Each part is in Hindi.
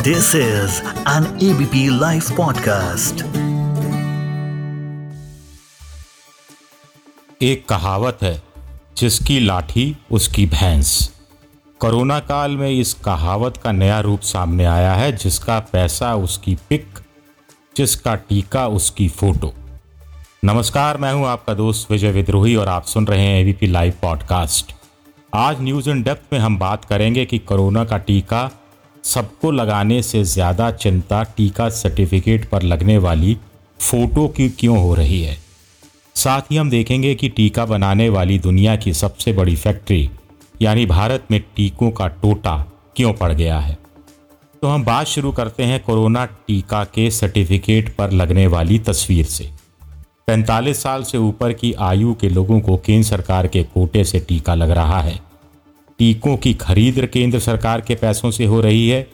This is an ABP Life podcast. एक कहावत है, जिसकी लाठी उसकी भैंस। कोरोना काल में इस कहावत का नया रूप सामने आया है, जिसका पैसा उसकी पिक, जिसका टीका उसकी फ़ोटो। नमस्कार, मैं हूँ आपका दोस्त विजय विद्रोही और आप सुन रहे हैं एबीपी लाइव पॉडकास्ट आज न्यूज़ इन डेप्थ में हम बात करेंगे कि कोरोना का टीका सबको लगाने से ज़्यादा चिंता टीका सर्टिफिकेट पर लगने वाली फ़ोटो की क्यों हो रही है? साथ ही हम देखेंगे कि टीका बनाने वाली दुनिया की सबसे बड़ी फैक्ट्री, यानी भारत में टीकों का टोटा क्यों पड़ गया है? तो हम बात शुरू करते हैं कोरोना टीका के सर्टिफिकेट पर लगने वाली तस्वीर से। 45 साल से ऊपर की आयु के लोगों को केंद्र सरकार के कोटे से टीका लग रहा है। टीकों की खरीद केंद्र सरकार के पैसों से हो रही है।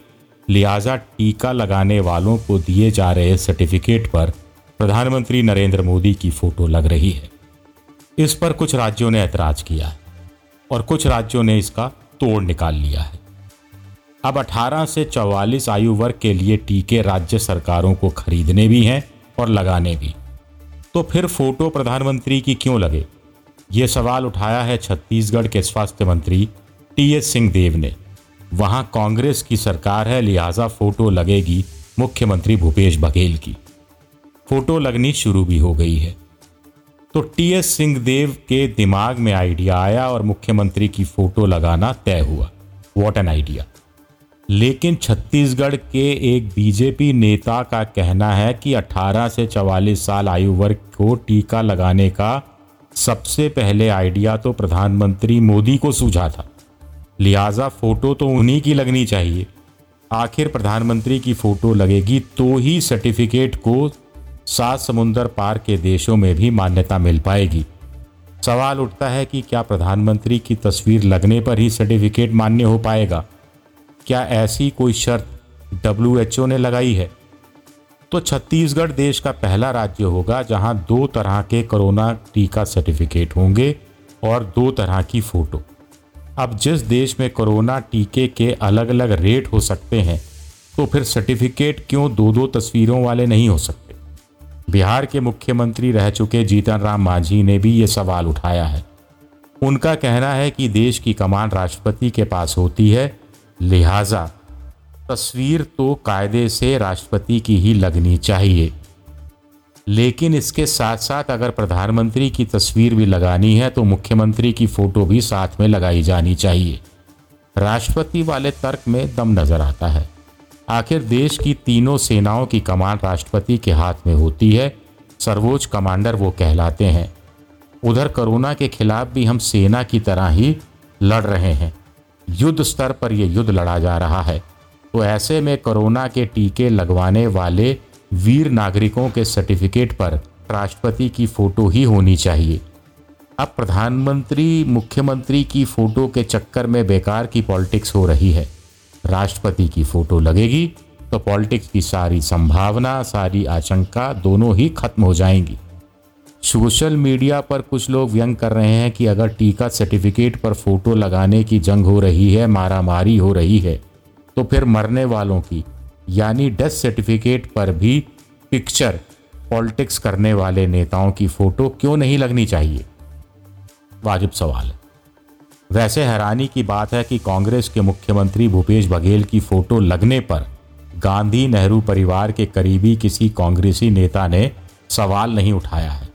लिहाजा टीका लगाने वालों को दिए जा रहे सर्टिफिकेट पर प्रधानमंत्री नरेंद्र मोदी की फ़ोटो लग रही है। इस पर कुछ राज्यों ने ऐतराज किया है और कुछ राज्यों ने इसका तोड़ निकाल लिया है। अब 18 से 44 आयु वर्ग के लिए टीके राज्य सरकारों को खरीदने भी हैं और लगाने भी। तो फिर फ़ोटो प्रधानमंत्री की क्यों लगे? ये सवाल उठाया है छत्तीसगढ़ के स्वास्थ्य मंत्री टी एस सिंहदेव ने। वहाँ कांग्रेस की सरकार है, लिहाजा फ़ोटो लगेगी मुख्यमंत्री भूपेश बघेल की। फ़ोटो लगनी शुरू भी हो गई है। तो टी एस सिंहदेव के दिमाग में आइडिया आया और मुख्यमंत्री की फ़ोटो लगाना तय हुआ। वॉट एन आइडिया लेकिन छत्तीसगढ़ के एक बीजेपी नेता का कहना है कि 18 से 44 साल आयु वर्ग को टीका लगाने का सबसे पहले आइडिया तो प्रधानमंत्री मोदी को सूझा था। लिहाजा फ़ोटो तो उन्हीं की लगनी चाहिए। आखिर प्रधानमंत्री की फ़ोटो लगेगी तो ही सर्टिफिकेट को सात समुंदर पार के देशों में भी मान्यता मिल पाएगी। सवाल उठता है कि क्या प्रधानमंत्री की तस्वीर लगने पर ही सर्टिफिकेट मान्य हो पाएगा? क्या ऐसी कोई शर्त डब्ल्यू ने लगाई है? तो छत्तीसगढ़ देश का पहला राज्य होगा जहाँ दो तरह के कोरोना टीका सर्टिफिकेट होंगे और दो तरह की फ़ोटो। अब जिस देश में कोरोना टीके के अलग अलग रेट हो सकते हैं तो फिर सर्टिफिकेट क्यों दो दो तस्वीरों वाले नहीं हो सकते? बिहार के मुख्यमंत्री रह चुके जीतन राम मांझी ने भी ये सवाल उठाया है। उनका कहना है कि देश की कमान राष्ट्रपति के पास होती है, लिहाजा तस्वीर तो कायदे से राष्ट्रपति की ही लगनी चाहिए। लेकिन इसके साथ साथ अगर प्रधानमंत्री की तस्वीर भी लगानी है तो मुख्यमंत्री की फ़ोटो भी साथ में लगाई जानी चाहिए। राष्ट्रपति वाले तर्क में दम नज़र आता है। आखिर देश की तीनों सेनाओं की कमान राष्ट्रपति के हाथ में होती है, सर्वोच्च कमांडर वो कहलाते हैं। उधर कोरोना के खिलाफ भी हम सेना की तरह ही लड़ रहे हैं। युद्ध स्तर पर यह युद्ध लड़ा जा रहा है। तो ऐसे में कोरोना के टीके लगवाने वाले वीर नागरिकों के सर्टिफिकेट पर राष्ट्रपति की फ़ोटो ही होनी चाहिए। अब प्रधानमंत्री, मुख्यमंत्री की फ़ोटो के चक्कर में बेकार की पॉलिटिक्स हो रही है। राष्ट्रपति की फ़ोटो लगेगी तो पॉलिटिक्स की सारी संभावना, सारी आशंका दोनों ही खत्म हो जाएँगी। सोशल मीडिया पर कुछ लोग व्यंग कर रहे हैं कि अगर टीका सर्टिफिकेट पर फ़ोटो लगाने की जंग हो रही है, मारामारी हो रही है तो फिर मरने वालों की यानी डेथ सर्टिफिकेट पर भी पिक्चर पॉलिटिक्स करने वाले नेताओं की फ़ोटो क्यों नहीं लगनी चाहिए? वाजिब सवाल। वैसे हैरानी की बात है कि कांग्रेस के मुख्यमंत्री भूपेश बघेल की फ़ोटो लगने पर गांधी नेहरू परिवार के करीबी किसी कांग्रेसी नेता ने सवाल नहीं उठाया है।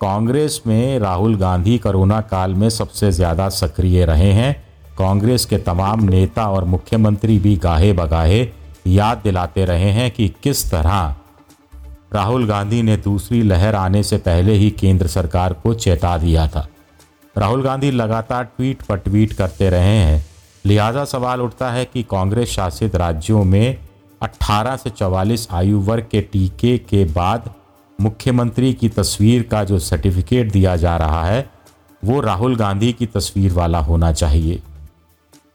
कांग्रेस में राहुल गांधी कोरोना काल में सबसे ज़्यादा सक्रिय रहे हैं। कांग्रेस के तमाम नेता और मुख्यमंत्री भी गाहे बगाहे याद दिलाते रहे हैं कि किस तरह राहुल गांधी ने दूसरी लहर आने से पहले ही केंद्र सरकार को चेता दिया था। राहुल गांधी लगातार ट्वीट पर ट्वीट करते रहे हैं। लिहाजा सवाल उठता है कि कांग्रेस शासित राज्यों में 18 से 44 आयु वर्ग के टीके के बाद मुख्यमंत्री की तस्वीर का जो सर्टिफिकेट दिया जा रहा है, वो राहुल गांधी की तस्वीर वाला होना चाहिए।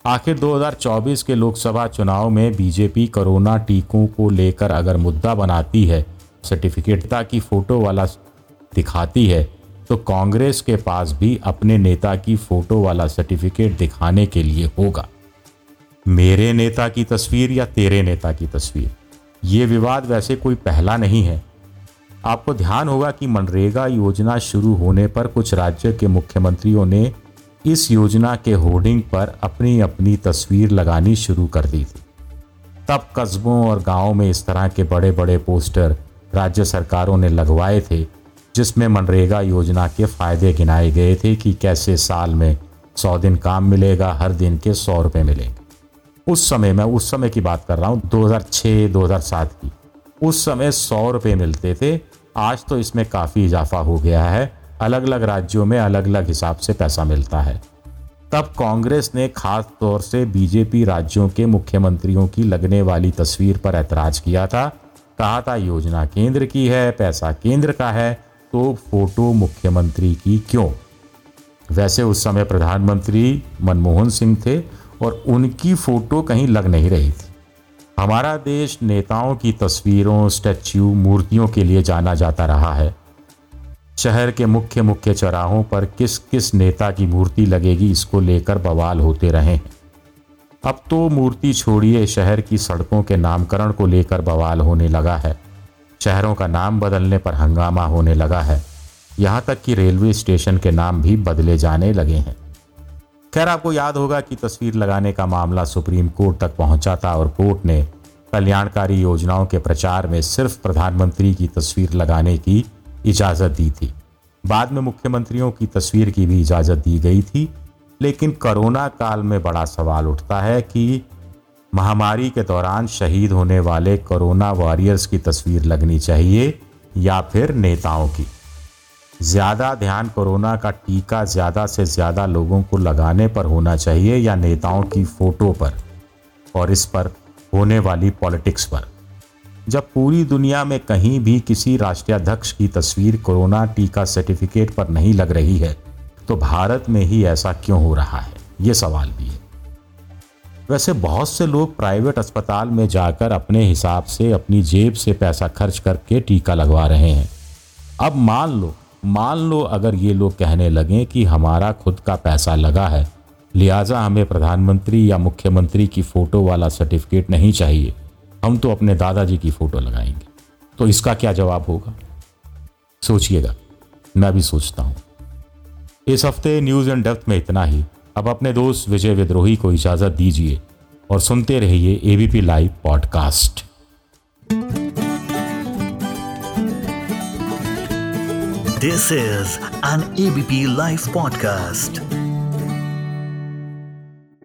आखिर 2024 के लोकसभा चुनाव में बीजेपी कोरोना टीकों को लेकर अगर मुद्दा बनाती है सर्टिफिकेटता की फ़ोटो वाला दिखाती है तो कांग्रेस के पास भी अपने नेता की फ़ोटो वाला सर्टिफिकेट दिखाने के लिए होगा। मेरे नेता की तस्वीर या तेरे नेता की तस्वीर? ये विवाद वैसे कोई पहला नहीं है। आपको ध्यान होगा कि मनरेगा योजना शुरू होने पर कुछ राज्य के मुख्यमंत्रियों ने इस योजना के होर्डिंग पर अपनी अपनी तस्वीर लगानी शुरू कर दी थी। तब कस्बों और गाँवों में इस तरह के बड़े बड़े पोस्टर राज्य सरकारों ने लगवाए थे, जिसमें मनरेगा योजना के फ़ायदे गिनाए गए थे कि कैसे साल में सौ दिन काम मिलेगा, हर दिन के सौ रुपये मिलेंगे। उस समय, मैं उस समय की बात कर रहा हूँ 2006 2007 की। उस समय सौ रुपये मिलते थे, आज तो इसमें काफ़ी इजाफा हो गया है। अलग अलग राज्यों में अलग अलग हिसाब से पैसा मिलता है। तब कांग्रेस ने खास तौर से बीजेपी राज्यों के मुख्यमंत्रियों की लगने वाली तस्वीर पर ऐतराज किया था। कहा था, योजना केंद्र की है, पैसा केंद्र का है तो फ़ोटो मुख्यमंत्री की क्यों? वैसे उस समय प्रधानमंत्री मनमोहन सिंह थे और उनकी फ़ोटो कहीं लग नहीं रही थी। हमारा देश नेताओं की तस्वीरों स्टैच्यू मूर्तियों के लिए जाना जाता रहा है। शहर के मुख्य मुख्य चौराहों पर किस किस नेता की मूर्ति लगेगी, इसको लेकर बवाल होते रहे। अब तो मूर्ति छोड़िए, शहर की सड़कों के नामकरण को लेकर बवाल होने लगा है। शहरों का नाम बदलने पर हंगामा होने लगा है। यहाँ तक कि रेलवे स्टेशन के नाम भी बदले जाने लगे हैं। खैर, आपको याद होगा कि तस्वीर लगाने का मामला सुप्रीम कोर्ट तक पहुँचा था और कोर्ट ने कल्याणकारी योजनाओं के प्रचार में सिर्फ़ प्रधानमंत्री की तस्वीर लगाने की इजाज़त दी थी। बाद में मुख्यमंत्रियों की तस्वीर की भी इजाज़त दी गई थी। लेकिन कोरोना काल में बड़ा सवाल उठता है कि महामारी के दौरान शहीद होने वाले कोरोना वॉरियर्स की तस्वीर लगनी चाहिए या फिर नेताओं की? ज़्यादा ध्यान कोरोना का टीका ज़्यादा से ज़्यादा लोगों को लगाने पर होना चाहिए या नेताओं की फ़ोटो पर और इस पर होने वाली पॉलिटिक्स पर? जब पूरी दुनिया में कहीं भी किसी राष्ट्राध्यक्ष की तस्वीर कोरोना टीका सर्टिफिकेट पर नहीं लग रही है तो भारत में ही ऐसा क्यों हो रहा है? ये सवाल भी है। वैसे बहुत से लोग प्राइवेट अस्पताल में जाकर अपने हिसाब से अपनी जेब से पैसा खर्च करके टीका लगवा रहे हैं। अब मान लो मान लो अगर ये लोग कहने लगें कि हमारा खुद का पैसा लगा है, लिहाजा हमें प्रधानमंत्री या मुख्यमंत्री की फ़ोटो वाला सर्टिफिकेट नहीं चाहिए। हम तो अपने दादाजी की फ़ोटो लगाएँगे। तो इसका क्या जवाब होगा? सोचिएगा। मैं भी सोचता हूँ। इस हफ़्ते न्यूज़ एंड डेप्थ में इतना ही। अब अपने दोस्त विजय विद्रोही को इजाज़त दीजिए और सुनते रहिए ABP live podcast this is an ABP live podcast.